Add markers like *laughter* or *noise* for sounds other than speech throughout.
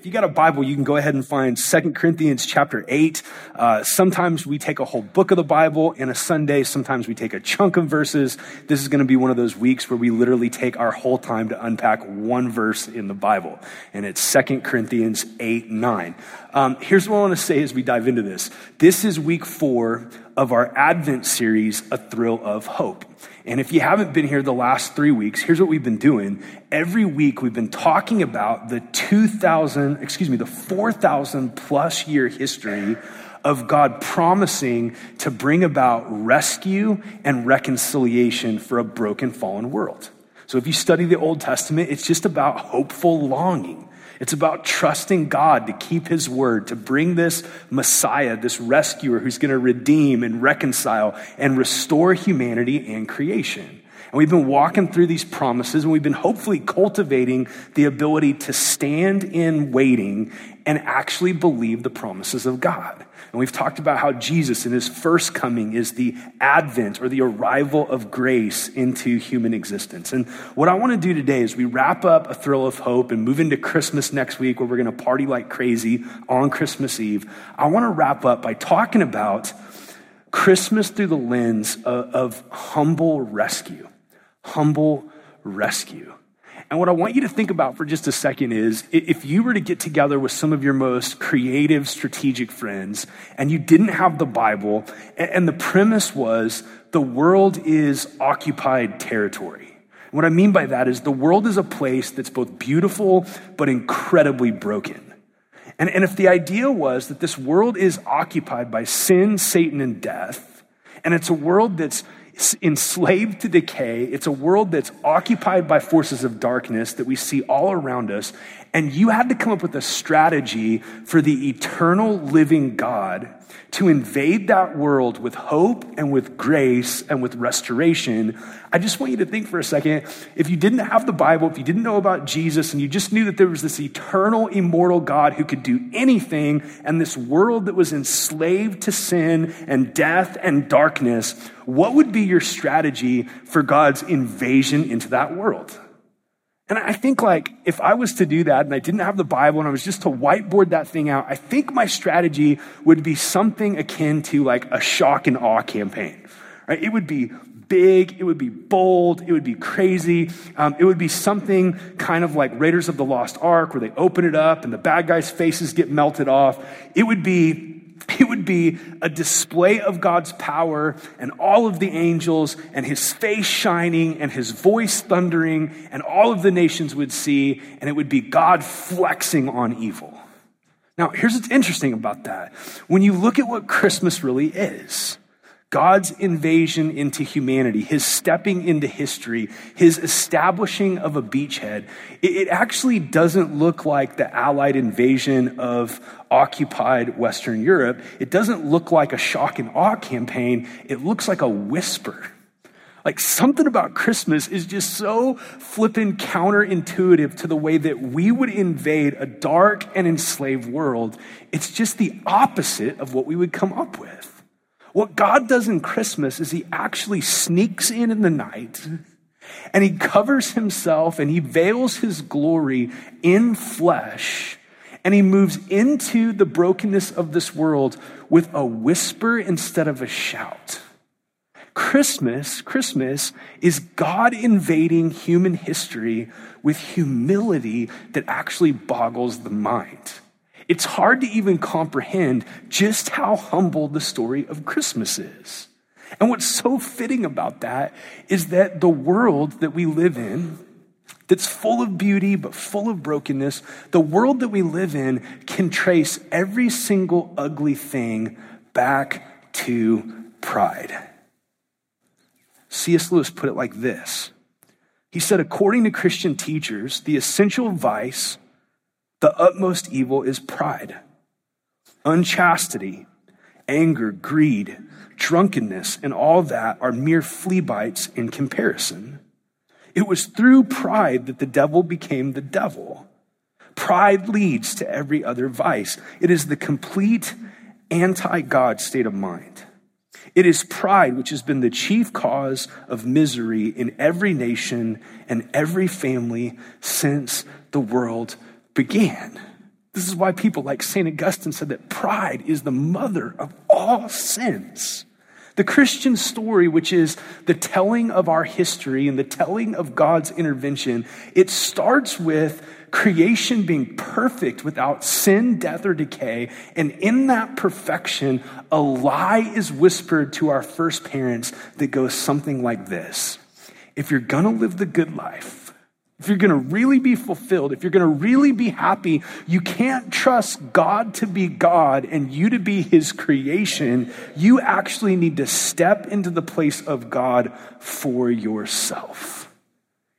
if you got a Bible, you can go ahead and find Second Corinthians chapter 8. Uh, sometimes we take a whole book of the Bible in a Sunday. Sometimes we take a chunk of verses. This is going to be one of those weeks where we literally take our whole time to unpack one verse in the Bible. And it's Second Corinthians 8, 9. Um, here's what I want to say as we dive into this. This is week four of our Advent series, A Thrill of Hope. And if you haven't been here the last three weeks, here's what we've been doing. Every week we've been talking about the 2000, excuse me, the 4,000 plus year history of God promising to bring about rescue and reconciliation for a broken, fallen world. So if you study the Old Testament, it's just about hopeful longing. It's about trusting God to keep his word, to bring this Messiah, this rescuer who's going to redeem and reconcile and restore humanity and creation. And we've been walking through these promises and we've been hopefully cultivating the ability to stand in waiting and actually believe the promises of God. And we've talked about how Jesus in his first coming is the advent or the arrival of grace into human existence. And what I want to do today is we wrap up a thrill of hope and move into Christmas next week where we're going to party like crazy on Christmas Eve. I want to wrap up by talking about Christmas through the lens of, of humble rescue. Humble rescue. And what I want you to think about for just a second is if you were to get together with some of your most creative, strategic friends and you didn't have the Bible, and the premise was the world is occupied territory. What I mean by that is the world is a place that's both beautiful but incredibly broken. And, and if the idea was that this world is occupied by sin, Satan, and death, and it's a world that's enslaved to decay. It's a world that's occupied by forces of darkness that we see all around us. And you had to come up with a strategy for the eternal living God to invade that world with hope and with grace and with restoration. I just want you to think for a second if you didn't have the Bible, if you didn't know about Jesus, and you just knew that there was this eternal, immortal God who could do anything, and this world that was enslaved to sin and death and darkness, what would be your strategy for God's invasion into that world? And I think like if I was to do that and I didn't have the Bible and I was just to whiteboard that thing out, I think my strategy would be something akin to like a shock and awe campaign. Right? It would be big, it would be bold, it would be crazy. Um, it would be something kind of like Raiders of the Lost Ark where they open it up and the bad guys' faces get melted off. It would be *laughs* it would be a display of God's power and all of the angels and his face shining and his voice thundering, and all of the nations would see, and it would be God flexing on evil. Now, here's what's interesting about that. When you look at what Christmas really is, God's invasion into humanity, his stepping into history, his establishing of a beachhead, it, actually doesn't look like the Allied invasion of occupied Western Europe. It doesn't look like a shock and awe campaign. It looks like a whisper. Like something about Christmas is just so flippin' counterintuitive to the way that we would invade a dark and enslaved world. It's just the opposite of what we would come up with. What God does in Christmas is he actually sneaks in in the night and he covers himself and he veils his glory in flesh and he moves into the brokenness of this world with a whisper instead of a shout. Christmas, Christmas is God invading human history with humility that actually boggles the mind. It's hard to even comprehend just how humble the story of Christmas is. And what's so fitting about that is that the world that we live in, that's full of beauty but full of brokenness, the world that we live in can trace every single ugly thing back to pride. C.S. Lewis put it like this He said, according to Christian teachers, the essential vice the utmost evil is pride, unchastity, anger, greed, drunkenness, and all that are mere flea bites in comparison. It was through pride that the devil became the devil. Pride leads to every other vice. It is the complete anti God state of mind. It is pride which has been the chief cause of misery in every nation and every family since the world began. This is why people like St. Augustine said that pride is the mother of all sins. The Christian story, which is the telling of our history and the telling of God's intervention, it starts with creation being perfect without sin, death, or decay. And in that perfection, a lie is whispered to our first parents that goes something like this If you're gonna live the good life, if you're going to really be fulfilled, if you're going to really be happy, you can't trust God to be God and you to be his creation. You actually need to step into the place of God for yourself.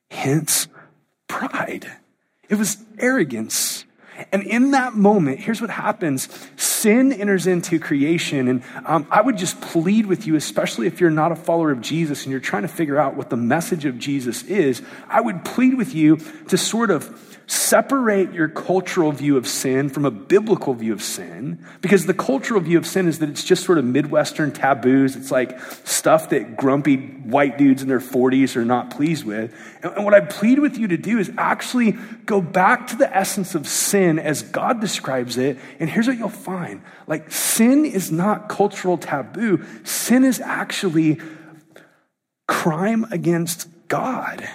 Hence, pride. It was arrogance. And in that moment, here's what happens sin enters into creation. And um, I would just plead with you, especially if you're not a follower of Jesus and you're trying to figure out what the message of Jesus is, I would plead with you to sort of separate your cultural view of sin from a biblical view of sin because the cultural view of sin is that it's just sort of midwestern taboos. It's like stuff that grumpy white dudes in their 40s are not pleased with. And what i plead with you to do is actually go back to the essence of sin as god describes it and here's what you'll find. Like sin is not cultural taboo. Sin is actually crime against god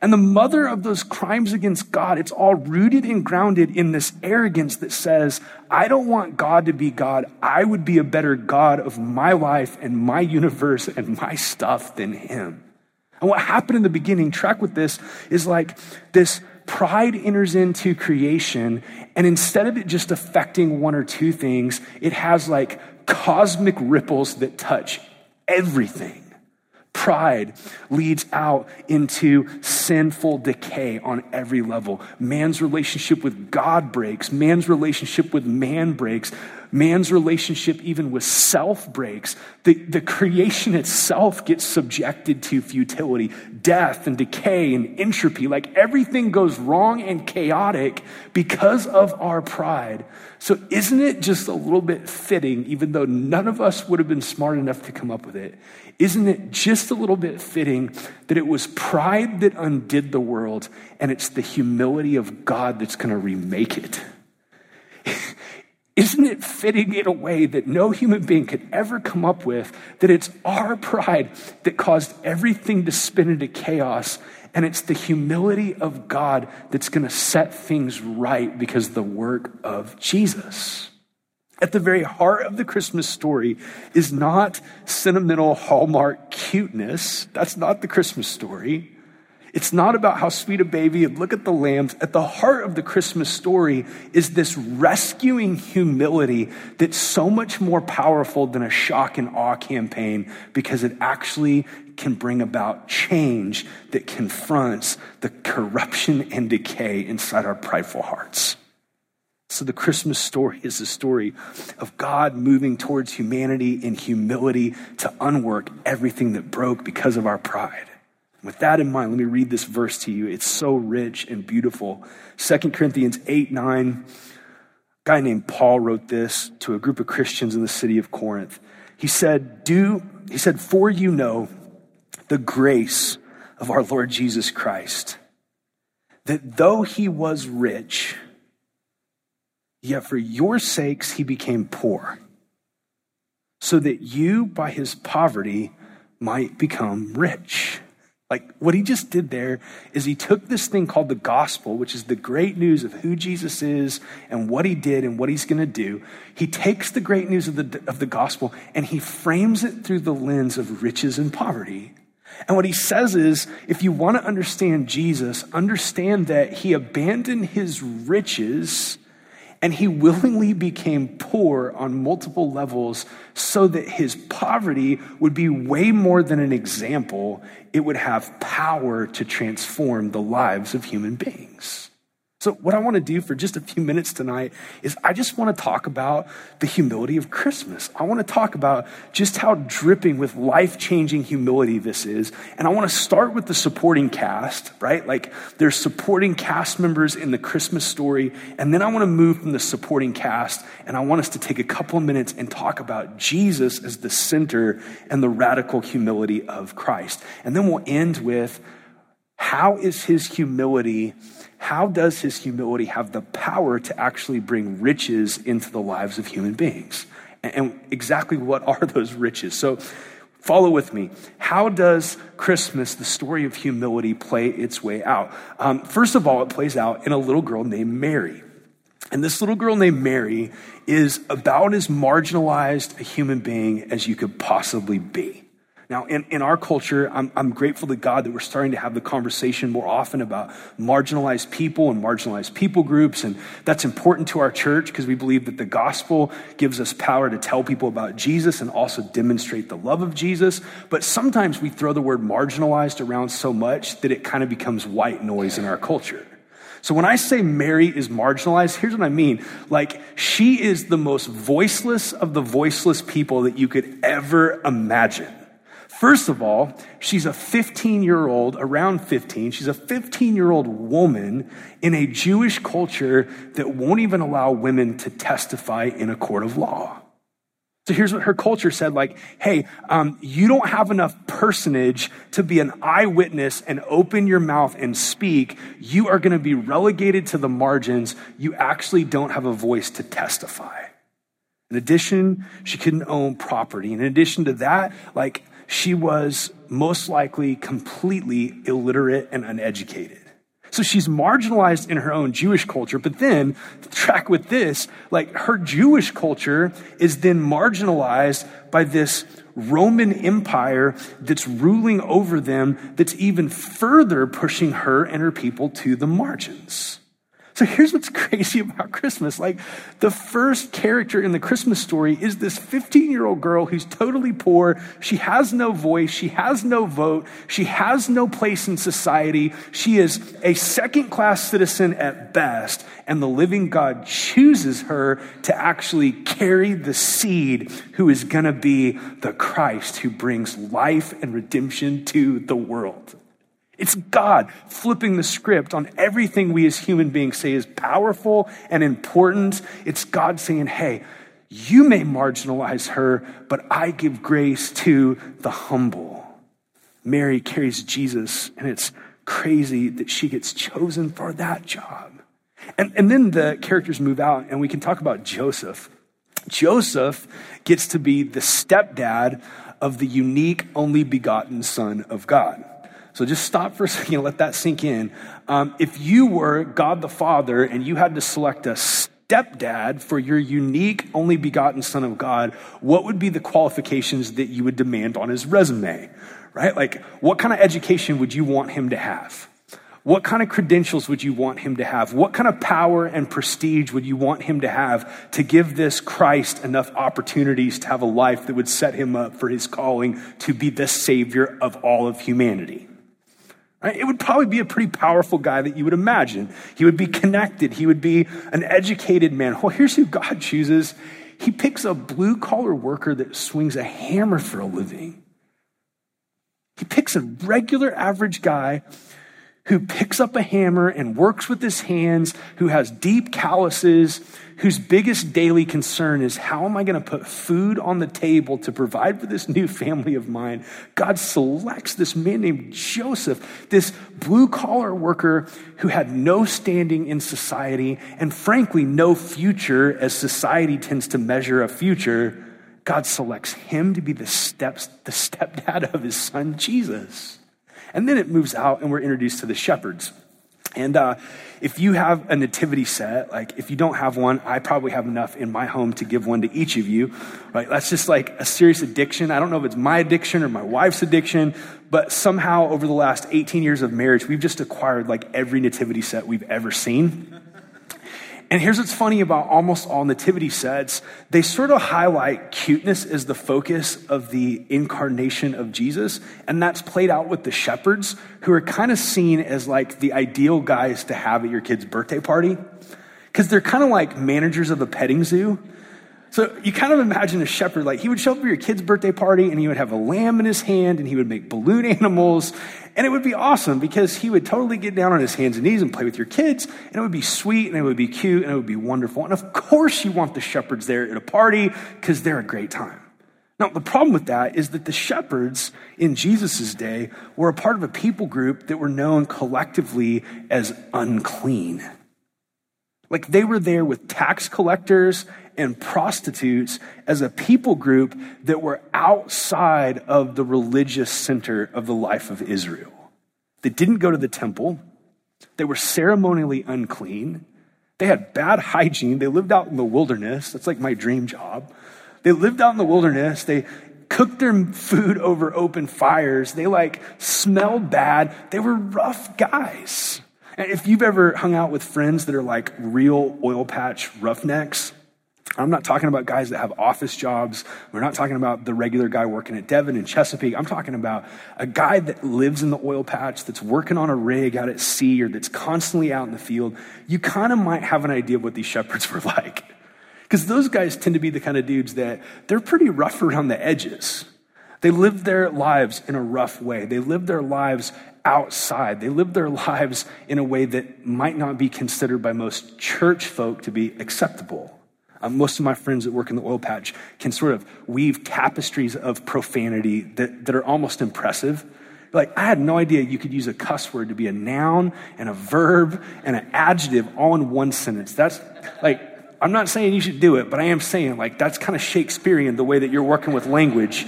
and the mother of those crimes against God, it's all rooted and grounded in this arrogance that says, I don't want God to be God. I would be a better God of my life and my universe and my stuff than him. And what happened in the beginning, track with this, is like this pride enters into creation, and instead of it just affecting one or two things, it has like cosmic ripples that touch everything. Pride leads out into sinful decay on every level. Man's relationship with God breaks. Man's relationship with man breaks. Man's relationship, even with self, breaks. The, the creation itself gets subjected to futility, death, and decay, and entropy. Like everything goes wrong and chaotic because of our pride. So, isn't it just a little bit fitting, even though none of us would have been smart enough to come up with it? Isn't it just a little bit fitting that it was pride that undid the world and it's the humility of God that's going to remake it? *laughs* Isn't it fitting in a way that no human being could ever come up with that it's our pride that caused everything to spin into chaos and it's the humility of God that's going to set things right because the work of Jesus? At the very heart of the Christmas story is not sentimental Hallmark cuteness. That's not the Christmas story. It's not about how sweet a baby and look at the lambs. At the heart of the Christmas story is this rescuing humility that's so much more powerful than a shock and awe campaign because it actually can bring about change that confronts the corruption and decay inside our prideful hearts. So, the Christmas story is the story of God moving towards humanity in humility to unwork everything that broke because of our pride. With that in mind, let me read this verse to you. It's so rich and beautiful. 2 Corinthians 8 9. A guy named Paul wrote this to a group of Christians in the city of Corinth. He said, Do he said, For you know the grace of our Lord Jesus Christ, that though he was rich, yet for your sakes he became poor, so that you by his poverty might become rich. Like what he just did there is he took this thing called the gospel, which is the great news of who Jesus is and what he did and what he's going to do. He takes the great news of the, of the gospel and he frames it through the lens of riches and poverty. And what he says is if you want to understand Jesus, understand that he abandoned his riches and he willingly became poor on multiple levels so that his poverty would be way more than an example. It would have power to transform the lives of human beings. So, what I want to do for just a few minutes tonight is I just want to talk about the humility of Christmas. I want to talk about just how dripping with life changing humility this is. And I want to start with the supporting cast, right? Like there's supporting cast members in the Christmas story. And then I want to move from the supporting cast and I want us to take a couple of minutes and talk about Jesus as the center and the radical humility of Christ. And then we'll end with how is his humility, how does his humility have the power to actually bring riches into the lives of human beings? And exactly what *laughs* are those riches? So follow with me. How does Christmas, the story of humility, play its way out? Um, first of all, it plays out in a little girl named Mary. And this little girl named Mary is about as marginalized a human being as you could possibly be. Now, in, in our culture, I'm, I'm grateful to God that we're starting to have the conversation more often about marginalized people and marginalized people groups. And that's important to our church because we believe that the gospel gives us power to tell people about Jesus and also demonstrate the love of Jesus. But sometimes we throw the word marginalized around so much that it kind of becomes white noise in our culture. So when I say Mary is marginalized, here's what I mean. Like, she is the most voiceless of the voiceless people that you could ever imagine. First of all, she's a 15 year old, around 15, she's a 15 year old woman in a Jewish culture that won't even allow women to testify in a court of law. So here's what her culture said like, hey, um, you don't have enough personage to be an eyewitness and open your mouth and speak. You are going to be relegated to the margins. You actually don't have a voice to testify. In addition, she couldn't own property. In addition to that, like, she was most likely completely illiterate and uneducated. So she's marginalized in her own Jewish culture, but then track with this, like her Jewish culture is then marginalized by this Roman Empire that's ruling over them, that's even further pushing her and her people to the margins. So here's what's *laughs* crazy about Christmas. Like, the first character in the Christmas story is this 15 year old girl who's totally poor. She has no voice. She has no vote. She has no place in society. She is a second class citizen at best. And the living God chooses her to actually carry the seed who is going to be the Christ who brings life and redemption to the world. It's God flipping the script on everything we as human beings say is powerful and important. It's God saying, hey, you may marginalize her, but I give grace to the humble. Mary carries Jesus, and it's crazy that she gets chosen for that job. And, and then the characters move out, and we can talk about Joseph. Joseph gets to be the stepdad of the unique, only begotten Son of God. So just stop for a *laughs* second and let that sink in. Um, if you were God the Father and you had to select a stepdad for your unique, only begotten Son of God, what would be the qualifications that you would demand on his resume? Right? Like, what kind of education would you want him to have? What kind of credentials would you want him to have? What kind of power and prestige would you want him to have to give this Christ enough opportunities to have a life that would set him up for his calling to be the savior of all of humanity? Right? It would probably be a pretty powerful guy that you would imagine. He would be connected. He would be an educated man. Well, here's who God chooses. He picks a blue collar worker that swings a hammer for a living. He picks a regular average guy who picks up a hammer and works with his hands, who has deep calluses, whose biggest daily concern is how am I going to put food on the table to provide for this new family of mine? God selects this man named Joseph, this blue collar worker who had no standing in society and frankly no future as society tends to measure a future. God selects him to be the steps, the stepdad of his son Jesus. And then it moves out and we're introduced to the shepherds. And uh, if you have a nativity set, like if you don't have one, I probably have enough in my home to give one to each of you. Right? That's just like a serious addiction. I don't know if it's my addiction or my wife's addiction, but somehow over the last 18 years of marriage, we've just acquired like every nativity set we've ever seen. And here's what's funny about almost all nativity sets they sort of highlight cuteness as the focus of the incarnation of Jesus. And that's played out with the shepherds, who are kind of seen as like the ideal guys to have at your kid's birthday party. Because they're kind of like managers of a petting zoo. So you kind of imagine a shepherd, like he would show up for your kid's birthday party and he would have a lamb in his hand and he would make balloon *laughs* animals and it would be awesome because he would totally get down on his hands and knees and play with your kids. And it would be sweet and it would be cute and it would be wonderful. And of course, you want the shepherds there at a party because they're a great time. Now, the problem with that is that the shepherds in Jesus' day were a part of a people group that were known collectively as unclean. Like they were there with tax collectors and prostitutes as a people group that were outside of the religious center of the life of Israel. They didn't go to the temple, they were ceremonially unclean. They had bad hygiene. They lived out in the wilderness. That's like my dream job. They lived out in the wilderness. They cooked their food over open fires. They like smelled bad. They were rough guys. And if you've ever hung out with friends that are like real oil patch roughnecks, I'm not talking about guys that have office jobs. We're not talking about the regular guy working at Devon and Chesapeake. I'm talking about a guy that lives in the oil patch, that's working on a rig out at sea, or that's constantly out in the field. You kind of might have an idea of what these shepherds *laughs* were like. Because those guys tend to be the kind of dudes that they're pretty rough around the edges. They live their lives in a rough way. They live their lives outside. They live their lives in a way that might not be considered by most church folk to be acceptable. Uh, most of my friends that work in the oil patch can sort of weave tapestries of profanity that, that are almost impressive. Like, I had no idea you could use a cuss word to be a noun and a verb and an adjective all in one sentence. That's like, I'm not saying you should do it, but I am saying, like, that's kind of Shakespearean the way that you're working with language.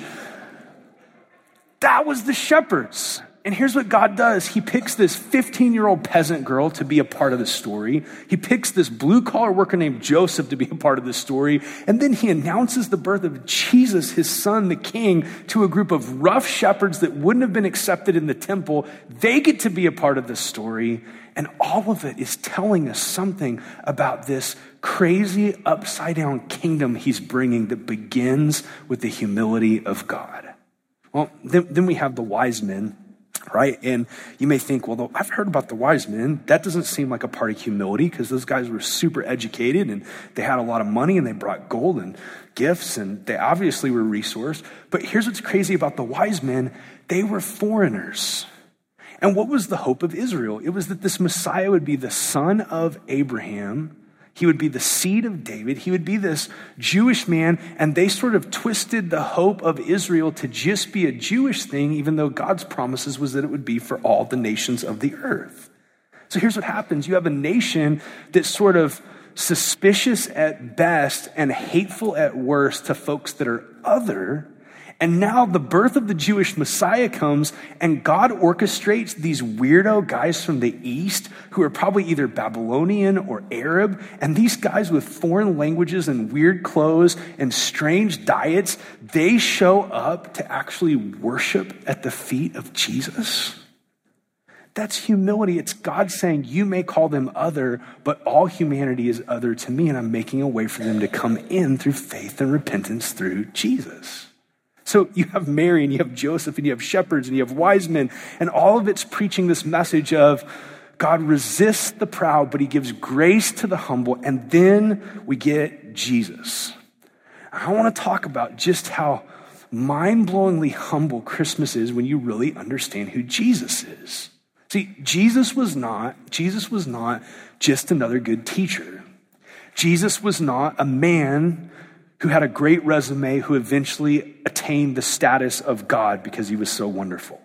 That was the shepherds. And here's what God does He picks this 15 year old peasant girl to be a part of the story. He picks this blue collar worker named Joseph to be a part of the story. And then he announces the birth of Jesus, his son, the king, to a group of rough shepherds that wouldn't have been accepted in the temple. They get to be a part of the story. And all of it is telling us something about this crazy upside down kingdom he's bringing that begins with the humility of God. Well, then, then we have the wise men right? And you may think, well, I've heard about the wise men. That doesn't seem like a part of humility because those guys were super educated and they had a lot of money and they brought gold and gifts and they obviously were resourced. But here's what's crazy about the wise men they were foreigners. And what was the hope of Israel? It was that this Messiah would be the son of Abraham. He would be the seed of David. He would be this Jewish man. And they sort of twisted the hope of Israel to just be a Jewish thing, even though God's promises was that it would be for all the nations of the earth. So here's what happens you have a nation that's sort of suspicious at best and hateful at worst to folks that are other and now the birth of the Jewish Messiah comes, and God orchestrates these weirdo guys from the East who are probably either Babylonian or Arab. And these guys with foreign languages and weird clothes and strange diets, they show up to actually worship at the feet of Jesus. That's humility. It's God saying, You may call them other, but all humanity is other to me, and I'm making a way for them to come in through faith and repentance through Jesus. So *laughs* you have Mary and you have Joseph and you have shepherds and you have wise men, and all of it's preaching this message of God resists the proud, but he gives grace to the humble. And then we get Jesus. I want to talk about just how mind blowingly humble Christmas is when you really understand who Jesus is. See, Jesus was not, Jesus was not just another good teacher. Jesus was not a man who had a great resume, who eventually attained the status of God because he was so wonderful.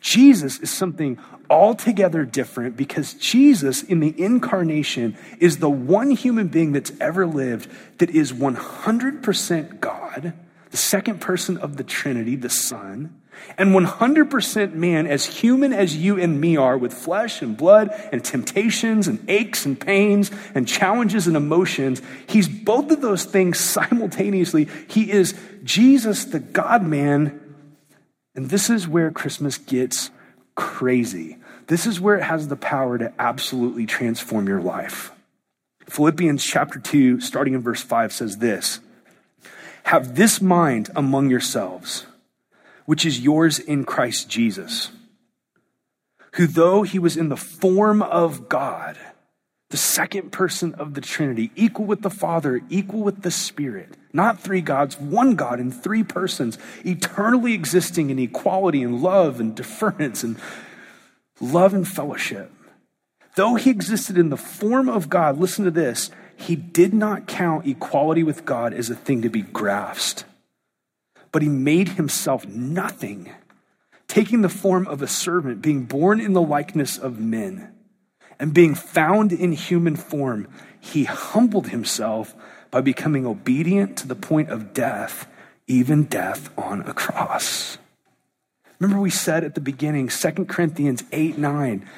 Jesus is something altogether different because Jesus in the incarnation is the one human being that's ever lived that is 100% God, the second person of the Trinity, the Son, and 100% man, as human as you and me are, with flesh and blood and temptations and aches and pains and challenges and emotions, he's both of those things simultaneously. He is Jesus, the God man. And this is where Christmas gets crazy. This is where it has the power to absolutely transform your life. Philippians chapter 2, starting in verse 5, says this Have this mind among yourselves which is yours in Christ Jesus, who, though he was in the form of God, the second person of the Trinity, equal with the Father, equal with the Spirit, not three gods, one God in three persons, eternally existing in equality and love and deference and love and fellowship. Though he existed in the form of God, listen to this, he did not count equality with God as a thing to be grasped but he made himself nothing, taking the form of a servant, being born in the likeness of men, and being found in human form, he humbled himself by becoming obedient to the point of death, even death on a cross. Remember, we said at the beginning, 2 Corinthians 8 9,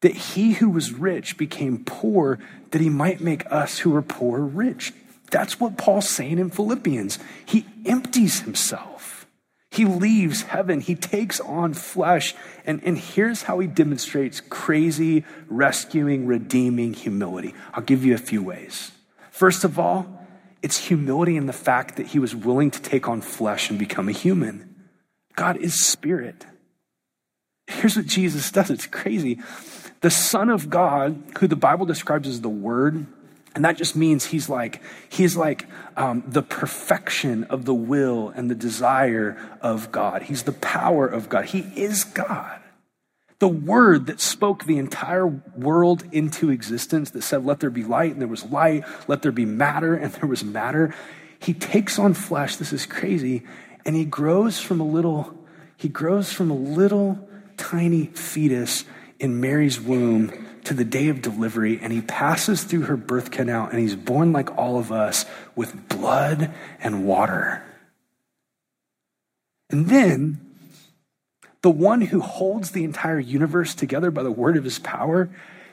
that he who was rich became poor that he might make us who are poor rich. That's what Paul's saying in Philippians. He empties himself. He leaves heaven. He takes on flesh. And, and here's how he demonstrates crazy, rescuing, redeeming humility. I'll give you a few ways. First of all, it's humility in the fact that he was willing to take on flesh and become a human. God is spirit. Here's what Jesus does it's crazy. The Son of God, who the Bible describes as the Word, and that just means he's like, he's like um, the perfection of the will and the desire of God. He's the power of God. He is God. The word that spoke the entire world into existence, that said, let there be light, and there was light, let there be matter, and *laughs* there was matter. He takes on flesh. This is crazy. And he grows from a little, he grows from a little tiny fetus in Mary's womb to the day of delivery, and he passes through her birth canal, and he's born like all of us with blood and water. And then, the one who holds the entire universe together by the word of his power,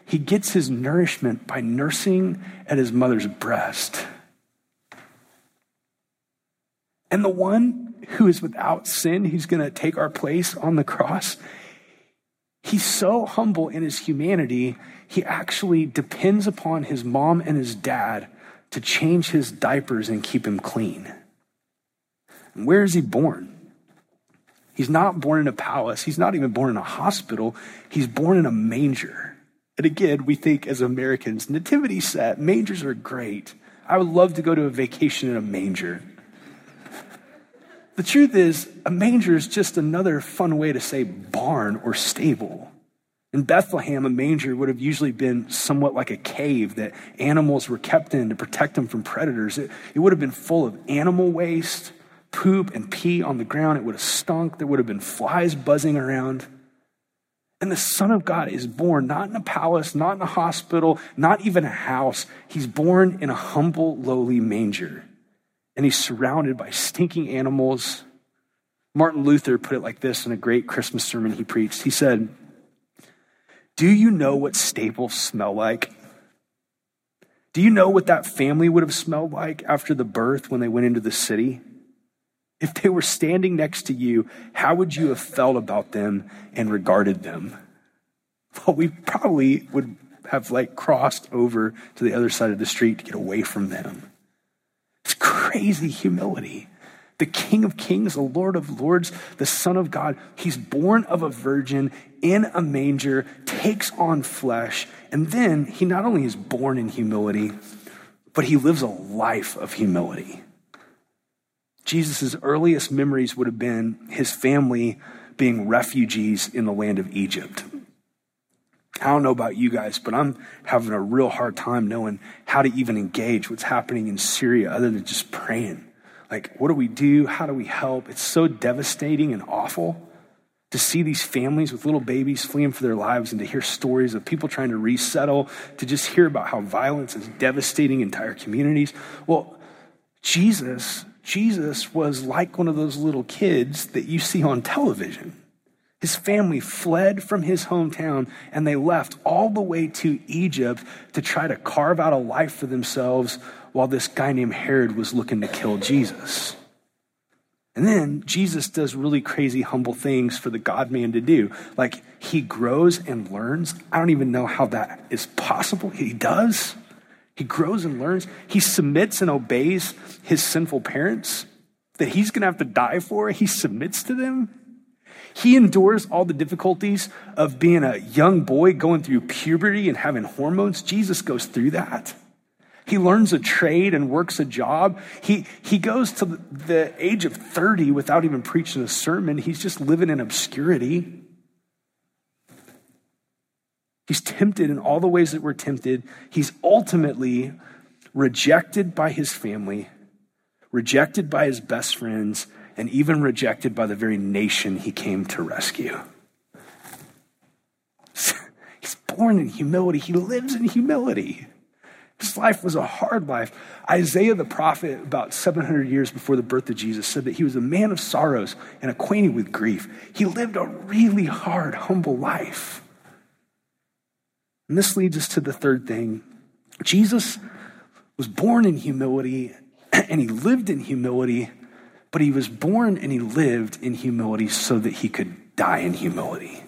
he gets his nourishment by nursing at his mother's breast. And the one who is without sin, who's going to take our place on the cross, He's so humble in his humanity, he actually depends upon his mom and his dad to change his diapers and keep him clean. And where is he born? He's not born in a palace. He's not even born in a hospital. He's born in a manger. And again, we think as Americans, nativity set, mangers are great. I would love to go to a vacation in a manger. The truth is, a manger is just another fun way to say barn or stable. In Bethlehem, a manger would have usually been somewhat like a cave that animals were kept in to protect them from predators. It, it would have been full of animal waste, poop, and pee on the ground. It would have stunk. There would have been flies buzzing around. And the Son of God is born not in a palace, not in a hospital, not even a house. He's born in a humble, lowly manger and he's surrounded by stinking animals. Martin Luther put it like this in a great Christmas sermon he preached. He said, Do you know what staples smell like? Do you know what that family would have smelled like after the birth when they went into the city? If they were standing next to you, how would you have felt about them and regarded them? Well, we probably would have like crossed over to the other side of the street to get away from them. Crazy humility. The King of Kings, the Lord of Lords, the Son of God, he's born of a virgin in a manger, takes on flesh, and then he not only is born in humility, but he lives a life of humility. Jesus' earliest memories would have been his family being refugees in the land of Egypt. I don't know about you guys, but I'm having a real hard time knowing how to even engage what's happening in Syria other than just praying. Like, what do we do? How do we help? It's so devastating and awful to see these families with little babies fleeing for their lives and to hear stories of people trying to resettle, to just hear about how violence is devastating entire communities. Well, Jesus, Jesus was like one of those little kids that you see on television. His family fled from his hometown and they left all the way to Egypt to try to carve out a life for themselves while this guy named Herod was looking to kill Jesus. And then Jesus does really crazy, humble things for the God man to do. Like he grows and learns. I don't even know how that is possible. He does. He grows and learns. He submits and obeys his sinful parents that he's going to have to die for. He submits to them. He endures all the difficulties of being a young boy going through puberty and having hormones. Jesus goes through that. He learns a trade and works a job. He, he goes to the age of 30 without even preaching a sermon. He's just living in obscurity. He's tempted in all the ways that we're tempted. He's ultimately rejected by his family, rejected by his best friends, and even rejected by the very nation he came to rescue. *laughs* He's born in humility, he lives in humility. His life was a hard life. Isaiah the prophet, about 700 years before the birth of Jesus, said that he was a man of sorrows and acquainted with grief. He lived a really hard, humble life. And this leads us to the third thing Jesus was born in humility *clears throat* and he lived in humility, but he was born and he lived in humility so that he could die in humility.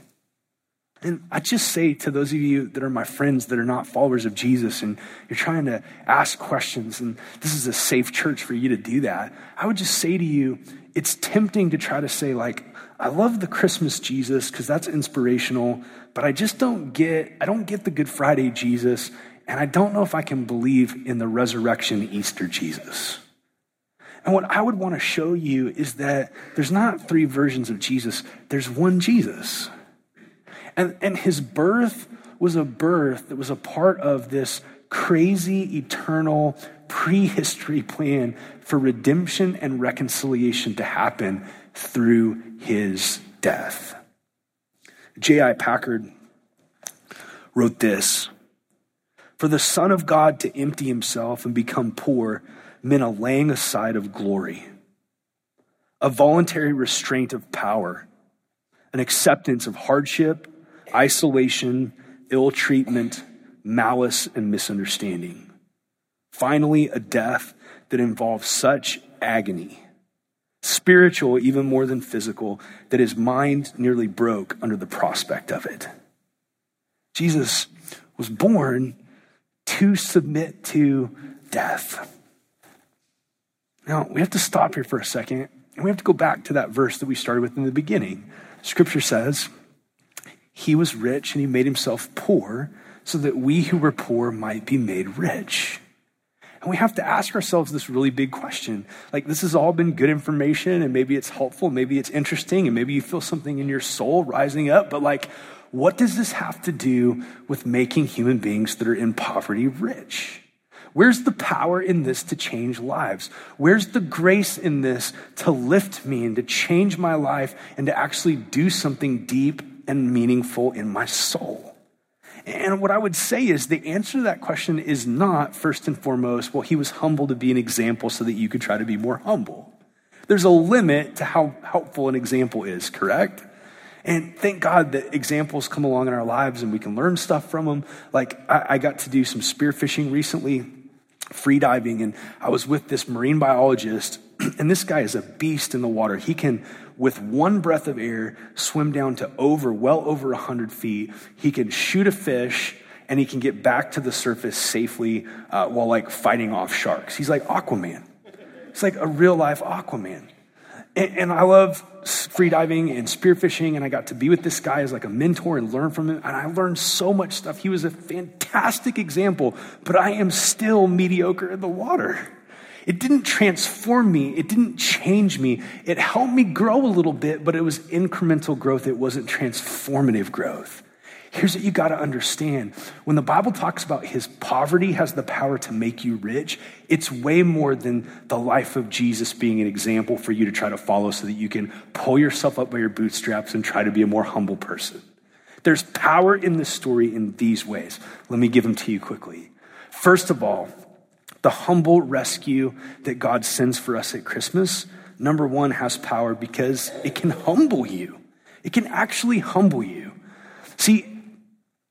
And I just say to those of you that are my friends that are not followers of Jesus and you're trying to ask questions, and this is a safe church for you to do that, I would just say to you, it's tempting to try to say, like, I love the Christmas Jesus because that's inspirational, but I just don't get, I don't get the Good Friday Jesus, and I don't know if I can believe in the resurrection Easter Jesus. And what I would want to show you is that there's not three versions of Jesus, there's one Jesus. And, and his birth was a birth that was a part of this crazy, eternal, prehistory *laughs* plan for redemption and reconciliation to happen through his death. J.I. Packer wrote this For the Son of God to empty himself and become poor meant a laying aside of glory, a voluntary restraint of power, an acceptance of hardship isolation, ill treatment, malice, and misunderstanding. Finally, a death that involves such agony, spiritual even more than physical, that his mind nearly broke under the prospect of it. Jesus was born to submit to death. Now, we have to stop here for a second, and we have to go back to that verse that we started with in the beginning. Scripture says, he was rich and he made himself poor so that we who were poor might be made rich. And we have to ask ourselves this really big question. Like, this has all been good information, and maybe it's helpful, maybe it's interesting, and maybe you feel something in your soul rising up, but like, what does this have to do with making human beings that are in poverty rich? Where's the power in this to change lives? Where's the grace in this to lift me and to change my life and to actually do something deep and meaningful in my soul? And what I would say is the answer to that question is not, first and foremost, well, he was humble to be an example so that you could try to be more humble. There's a limit to how helpful an example is, correct? And thank God that examples come along in our lives and we can learn stuff from them. Like, I, I got to do some spearfishing recently, free diving, and I was with this marine biologist, *clears throat* and this guy is a beast in the water. He can with one breath of air, swim down to over, well over 100 feet. He can shoot a fish and he can get back to the surface safely uh, while like fighting off sharks. He's like Aquaman. It's like a real life Aquaman. And, and I love freediving and spearfishing, and I got to be with this guy as like a mentor and learn from him. And I learned so much stuff. He was a fantastic example, but I am still mediocre in the water. It didn't transform me. It didn't change me. It helped me grow a little bit, but it was incremental growth. It wasn't transformative growth. Here's what you got to understand. When the Bible talks about his poverty has the power to make you rich, it's way more than the life of Jesus being an example for you to try to follow so that you can pull yourself up by your bootstraps and try to be a more humble person. There's power in this story in these ways. Let me give them to you quickly. First of all, the humble rescue that God sends for us at Christmas, number one, has power because it can humble you. It can actually humble you. See,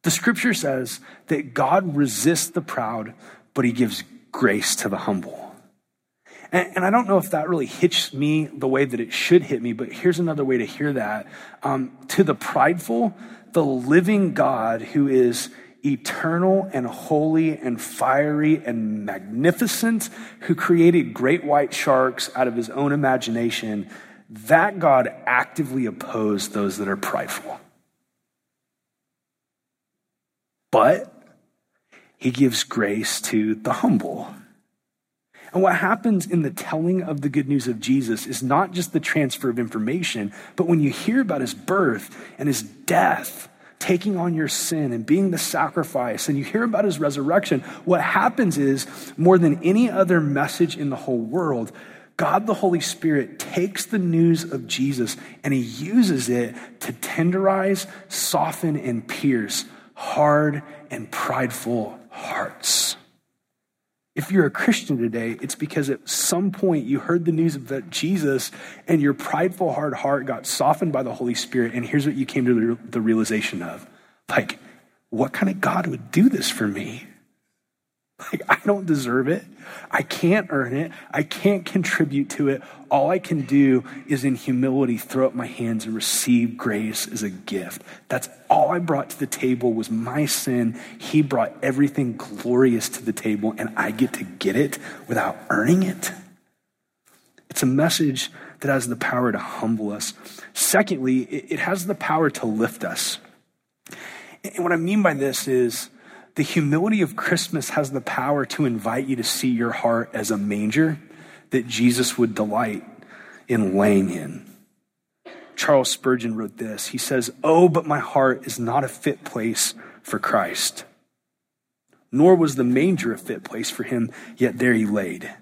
the scripture says that God resists the proud, but he gives grace to the humble. And, and, I don't know if that really hits me the way that it should hit me, but here's another way to hear that. Um, to the prideful, the living God who is eternal and holy and fiery and magnificent, who created great white sharks out of his own imagination, that God actively opposed those that are prideful. But he gives grace to the humble. And what happens in the telling of the good news of Jesus is not just the transfer of information, but when you hear about his birth and his death taking on your sin and being the sacrifice, and you hear about his resurrection, what happens is, more than any other message in the whole world, God the Holy Spirit takes the news of Jesus and he uses it to tenderize, soften, and pierce hard and prideful hearts. If you're a Christian today, it's because at some point you heard the news of Jesus and your prideful, hard heart got softened by the Holy Spirit. And here's what you came to the realization of like, what kind of God would do this for me? Like, I don't deserve it. I can't earn it. I can't contribute to it. All I can do is in humility throw up my hands and receive grace as a gift. That's all I brought to the table was my sin. He brought everything glorious to the table, and I get to get it without earning it. It's a message that has the power to humble us. Secondly, it has the power to lift us. And what I mean by this is, the humility of Christmas has the power to invite you to see your heart as a manger that Jesus would delight in laying in. Charles Spurgeon wrote this. He says, Oh, but my heart is not a fit place for Christ. Nor was the manger a fit place for him, yet there he laid.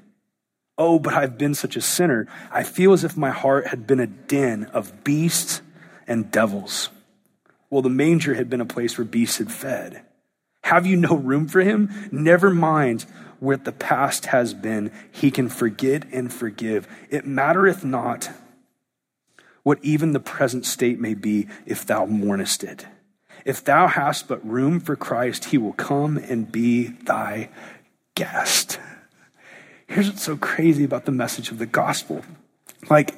Oh, but I've been such a sinner. I feel as if my heart had been a den of beasts and devils. Well, the manger had been a place where beasts had fed. Have you no room for him? Never mind what the past has been. He can forget and forgive. It mattereth not what even the present state may be if thou mournest it. If thou hast but room for Christ, he will come and be thy guest. Here's what's so crazy about the message of the gospel. Like,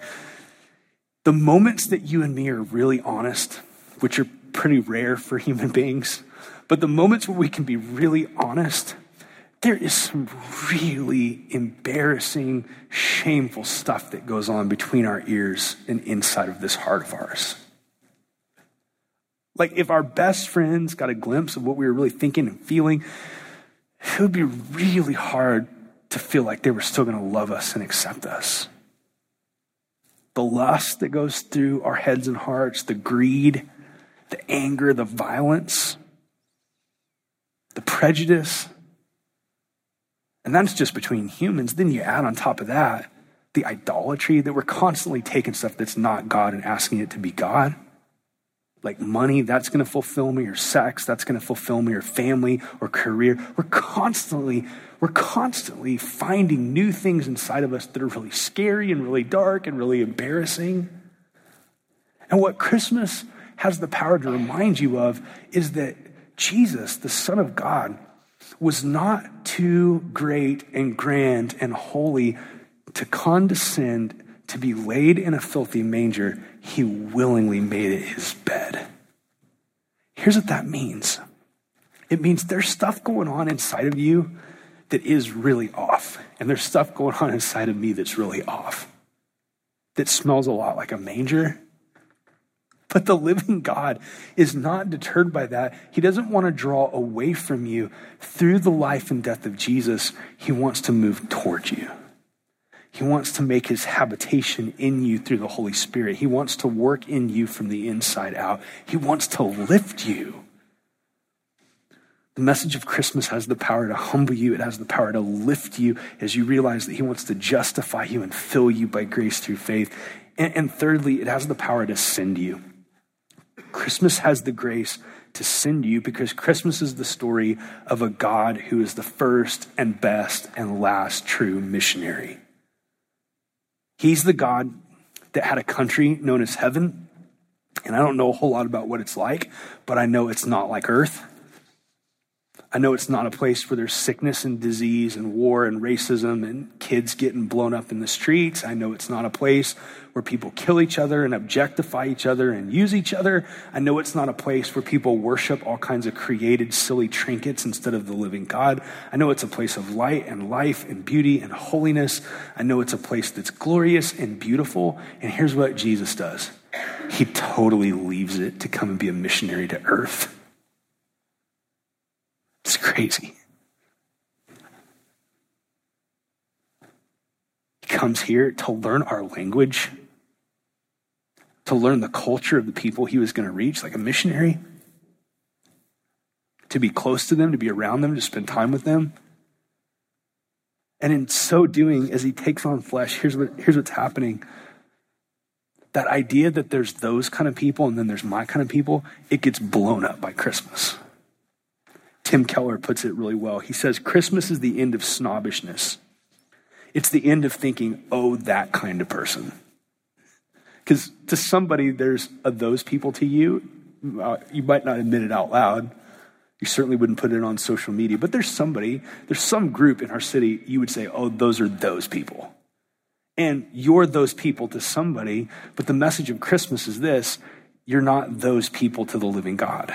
the moments that you and me are really honest, which are pretty rare for human *laughs* beings, but the moments where we can be really honest, there is some really embarrassing, shameful stuff that goes on between our ears and inside of this heart of ours. Like, if our best friends got a glimpse of what we were really thinking and feeling, it would be really hard to feel like they were still going to love us and accept us. The lust that goes through our heads and hearts, the greed, the anger, the violence, the prejudice. And that's just between humans. Then you add on top of that the idolatry that we're constantly taking stuff that's not God and asking it to be God. Like money, that's going to fulfill me, or sex, that's going to fulfill me, or family, or career. We're constantly, we're constantly finding new things inside of us that are really scary and really dark and really embarrassing. And what Christmas has the power to remind you of is that Jesus, the Son of God, was not too great and grand and holy to condescend to be laid in a filthy manger. He willingly made it his bed. Here's what that means it means there's stuff going on inside of you that is really off, and there's stuff going on inside of me that's really off, that smells a lot like a manger but the living God is not deterred by that. He doesn't want to draw away from you through the life and death of Jesus. He wants to move towards you. He wants to make his habitation in you through the Holy Spirit. He wants to work in you from the inside out. He wants to lift you. The message of Christmas has the power to humble you. It has the power to lift you as you realize that He wants to justify you and fill you by grace through faith. And, and thirdly, it has the power to send you. Christmas has the grace to send you because Christmas is the story of a God who is the first and best and last true missionary. He's the God that had a country known as heaven. And I don't know a whole lot about what it's like, but I know it's not like earth. I know it's not a place where there's sickness and disease and war and racism and kids getting blown up in the streets. I know it's not a place where people kill each other and objectify each other and use each other. I know it's not a place where people worship all kinds of created silly trinkets instead of the living God. I know it's a place of light and life and beauty and holiness. I know it's a place that's glorious and beautiful. And here's what Jesus does He totally leaves it to come and be a missionary to earth. It's crazy. He comes here to learn our language, to learn the culture of the people he was going to reach, like a missionary, to be close to them, to be around them, to spend time with them. And in so doing, as he takes on flesh, here's, what, here's what's happening. That idea that there's those kind of people and then there's my kind of people, it gets blown up by Christmas. Tim Keller puts it really well. He says, Christmas is the end of snobbishness. It's the end of thinking, oh, that kind of person. Because to somebody, there's a those people to you. Uh, you might not admit it out loud. You certainly wouldn't put it on social media, but there's somebody, there's some group in our city, you would say, oh, those are those people. And you're those people to somebody, but the message of Christmas is this you're not those people to the living God.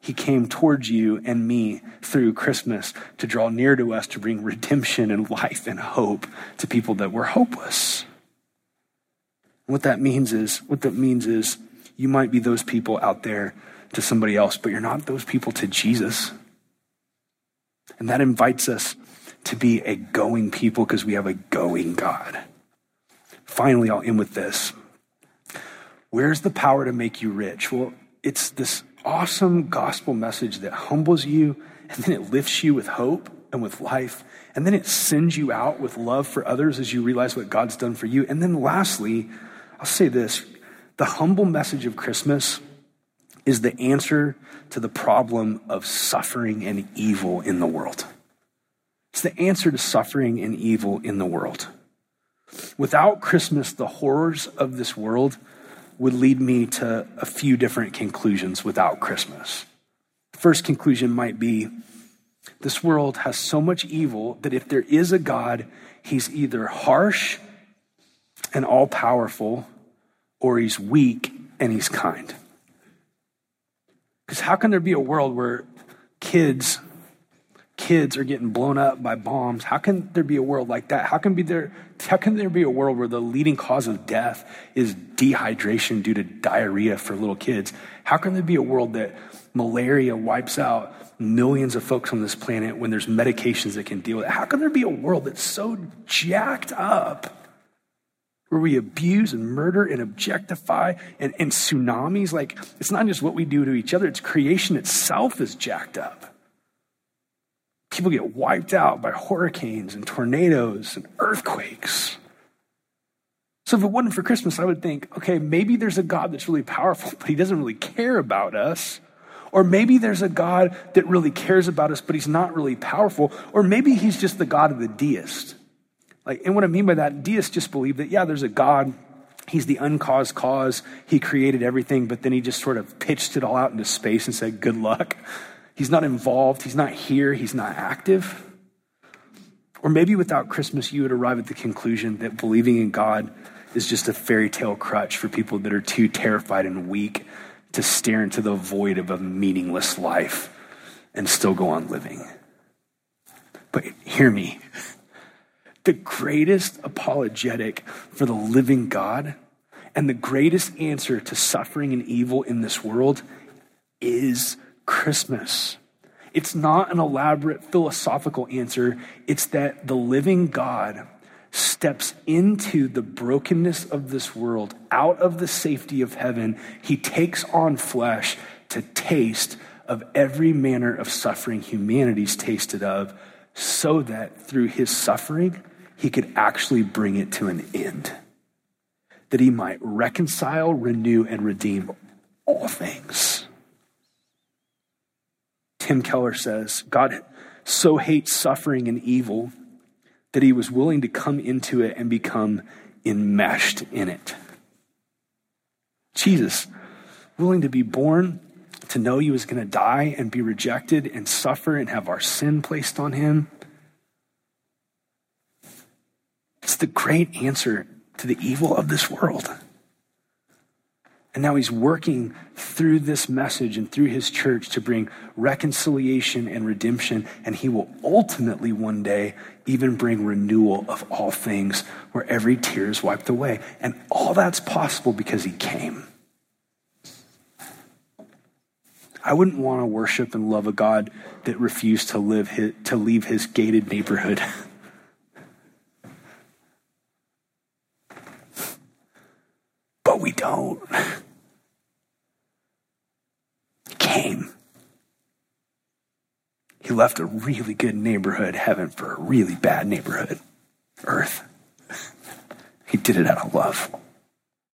He came towards you and me through Christmas to draw near to us, to bring redemption and life and hope to people that were hopeless. What that means is, what that means is, you might be those people out there to somebody else, but you're not those people to Jesus. And that invites us to be a going people because we have a going God. Finally, I'll end with this. Where's the power to make you rich? Well, it's this awesome gospel message that humbles you and then it lifts you with hope and with life. And then it sends you out with love for others as you realize what God's done for you. And then lastly, I'll say this the humble message of Christmas is the answer to the problem of suffering and evil in the world. It's the answer to suffering and evil in the world. Without Christmas, the horrors of this world would lead me to a few different conclusions without Christmas. The first conclusion might be this world has so much evil that if there is a God, he's either harsh and all powerful or he's weak and he's kind. Because how can there be a world where kids kids are getting blown up by bombs. How can there be a world like that? How can be there how can there be a world where the leading cause of death is dehydration due to diarrhea for little kids? How can there be a world that malaria wipes out millions of folks on this planet when there's medications that can deal with it? How can there be a world that's so jacked up? Where we abuse and murder and objectify and, and tsunamis, like it's not just what we do to each other, it's creation itself is jacked up. People get wiped out by hurricanes and tornadoes and earthquakes. So if it wasn't for Christmas, I would think, okay, maybe there's a God that's really powerful, *laughs* but he doesn't really care about us. Or maybe there's a God that really cares about us, but he's not really powerful. Or maybe he's just the God of the deist. Like, and what I mean by that, deists just believe that, yeah, there's a God. He's the uncaused cause. He created everything, but then he just sort of pitched it all out into space and said, good luck. He's not involved. He's not here. He's not active. Or maybe without Christmas, you would arrive at the conclusion that believing in God is just a fairy tale crutch for people that are too terrified and weak to stare into the void of a meaningless life and still go on living. But hear me the greatest apologetic for the living God and the greatest answer to suffering and evil in this world is Christmas. It's not an elaborate philosophical answer, it's that the living God steps into the brokenness of this world, out of the safety of heaven. He takes on flesh to taste of every manner of suffering humanity's tasted of, so that through his suffering, he could actually bring it to an end. That he might reconcile, renew, and redeem all things. Tim Keller says God so hates suffering and evil that he was willing to come into it and become enmeshed in it. Jesus, willing to be born, to know he was going to die and be rejected and suffer and have our sin placed on him. It's the great answer to the evil of this world. And now he's working through this message and through his church to bring reconciliation and redemption. And he will ultimately one day even bring renewal of all things where every tear is wiped away. And all that's possible because he came. I wouldn't want to worship and love a God that refused to live his, to leave his gated neighborhood. *laughs* but we don't. He came. He left a really good neighborhood, heaven, for a really bad neighborhood, earth. He did it out of love.